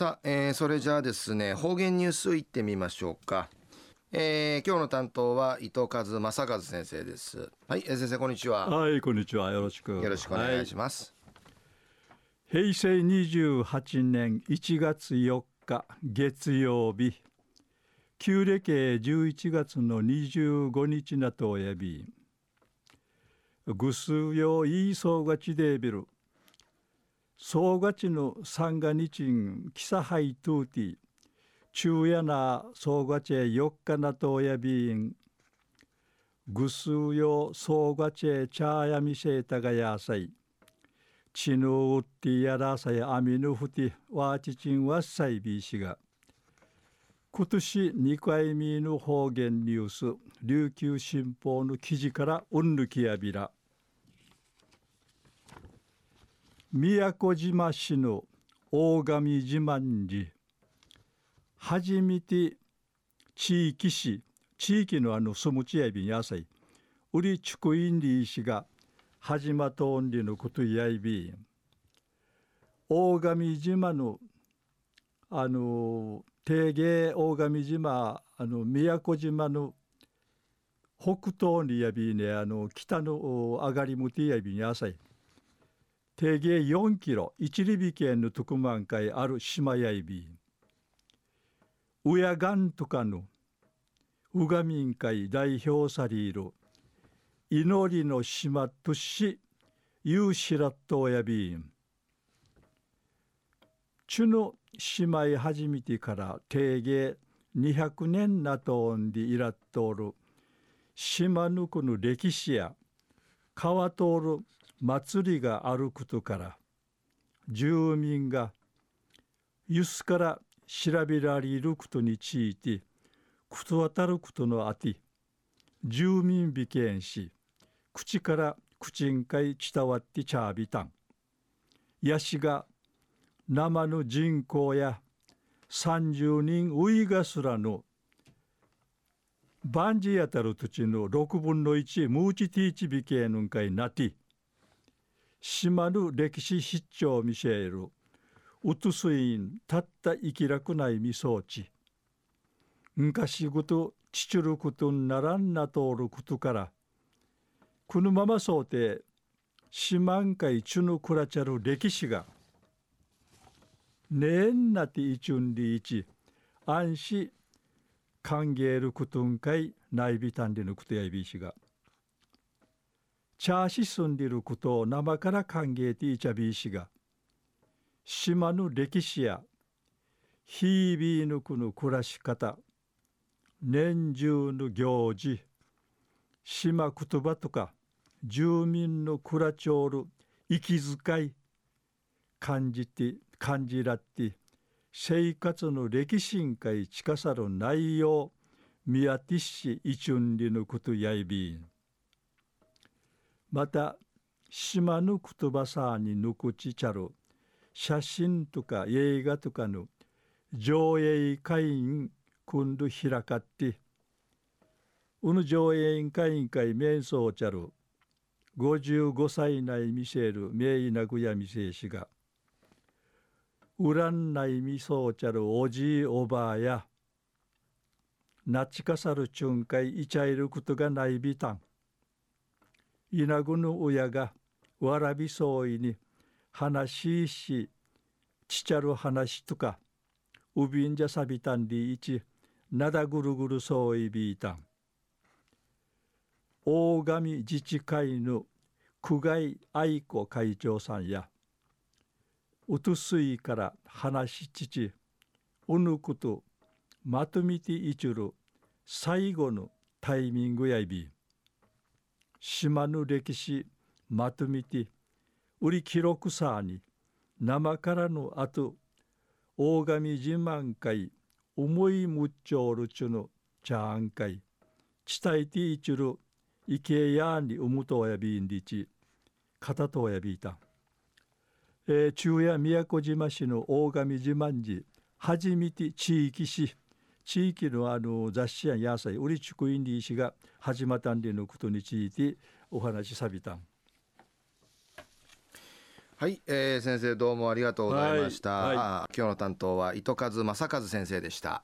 さあ、えー、それじゃあですね方言ニュースいってみましょうか、えー、今日の担当は伊藤和正和先生です。はい、えー、先生こんにちは。はいこんにちは。よろしく。よろしくお願いします、はい、平成28年1月4日月曜日。旧暦11月の25日なとおやび。ぐすよいいそうがちでびる総がちの三が日んキサハイトゥーティ昼夜な総がち四日なとおやびん。ぐすうよ総がちチャーヤミセータがやさい。ちぬうってやらさやあみぬふてわちちんわっさいびしが。今年2回目の方言ニュース琉球新報の記事からうんぬきやびら。宮古島市の大神自慢寺。初めて地域市地域のあの住む地やびに野菜売り地区インディー氏が始まったオンリのことやいび大神島のあの定芸大神島あの宮古島の北東にやびねあの北の上がりむてやびに朝い。定芸4キロ一里美県の特万会ある島やいびうやがんとかのうがみん会代表さりる祈りの島としゆうしらっとやびん。ちゅの姉妹初めてから定芸200年なとんでいらっとおる島ぬくの歴史や川通る祭りがあることから住民がゆすから調べられることについてことわたることのあて住民美見し口から口んかい伝わってちゃびたん。やしが生の人口や30人ウイガスらのバンジやたる土地の6分の1ムーチティーチビケヌンカイナティ島の歴史必聴見せる。うつすいんたった生きらくないみそうち。昔ごとちちることんならんなとおることからこのままそうて島んかいちゅぬくらちゃる歴史がねえんなていちゅんりいち安心歓迎ることんかいないびたんでぬくとやいびしが。チャーシ住んでることを生から歓迎ていちゃびいしが島の歴史や日々ぬくの暮らし方年中の行事島言葉とか住民の暮らちょる息遣い感じて感じらって生活の歴史会近さる内容見当てし一瞬りのことやいびん。また島の言葉さにぬくちちゃる写真とか映画とかの上映会員今度開かって。うぬ上映員会員会瞑想ちゃる55歳内見せる名医なぐや見せしが占いみそうちゃるおじいおばあや。なちかさるちゅんかいいちゃいることがないびたん。いなぐぬ親がわらびそういに話ししちちゃる話とかうびんじゃさびたんりいちなだぐるぐるそういびいたん。大神自治会の久外愛子会長さんやうとすいから話しちちうぬことまとめていちる最後のタイミングやいび。島の歴史まとめて売り記録さに生からのあと大神自慢会思いむっちょるちゅのちゃんかい伝えていちるいけやにうむとやびんりちかたとやびいた。えー、中夜宮古島市の大神自慢寺初めて地域市地域のあの雑誌や野菜売り地区インディー氏が始まったんでのことについてお話しさびたん。はい、えー先生どうもありがとうございました、はいはい。今日の担当は糸数正和先生でした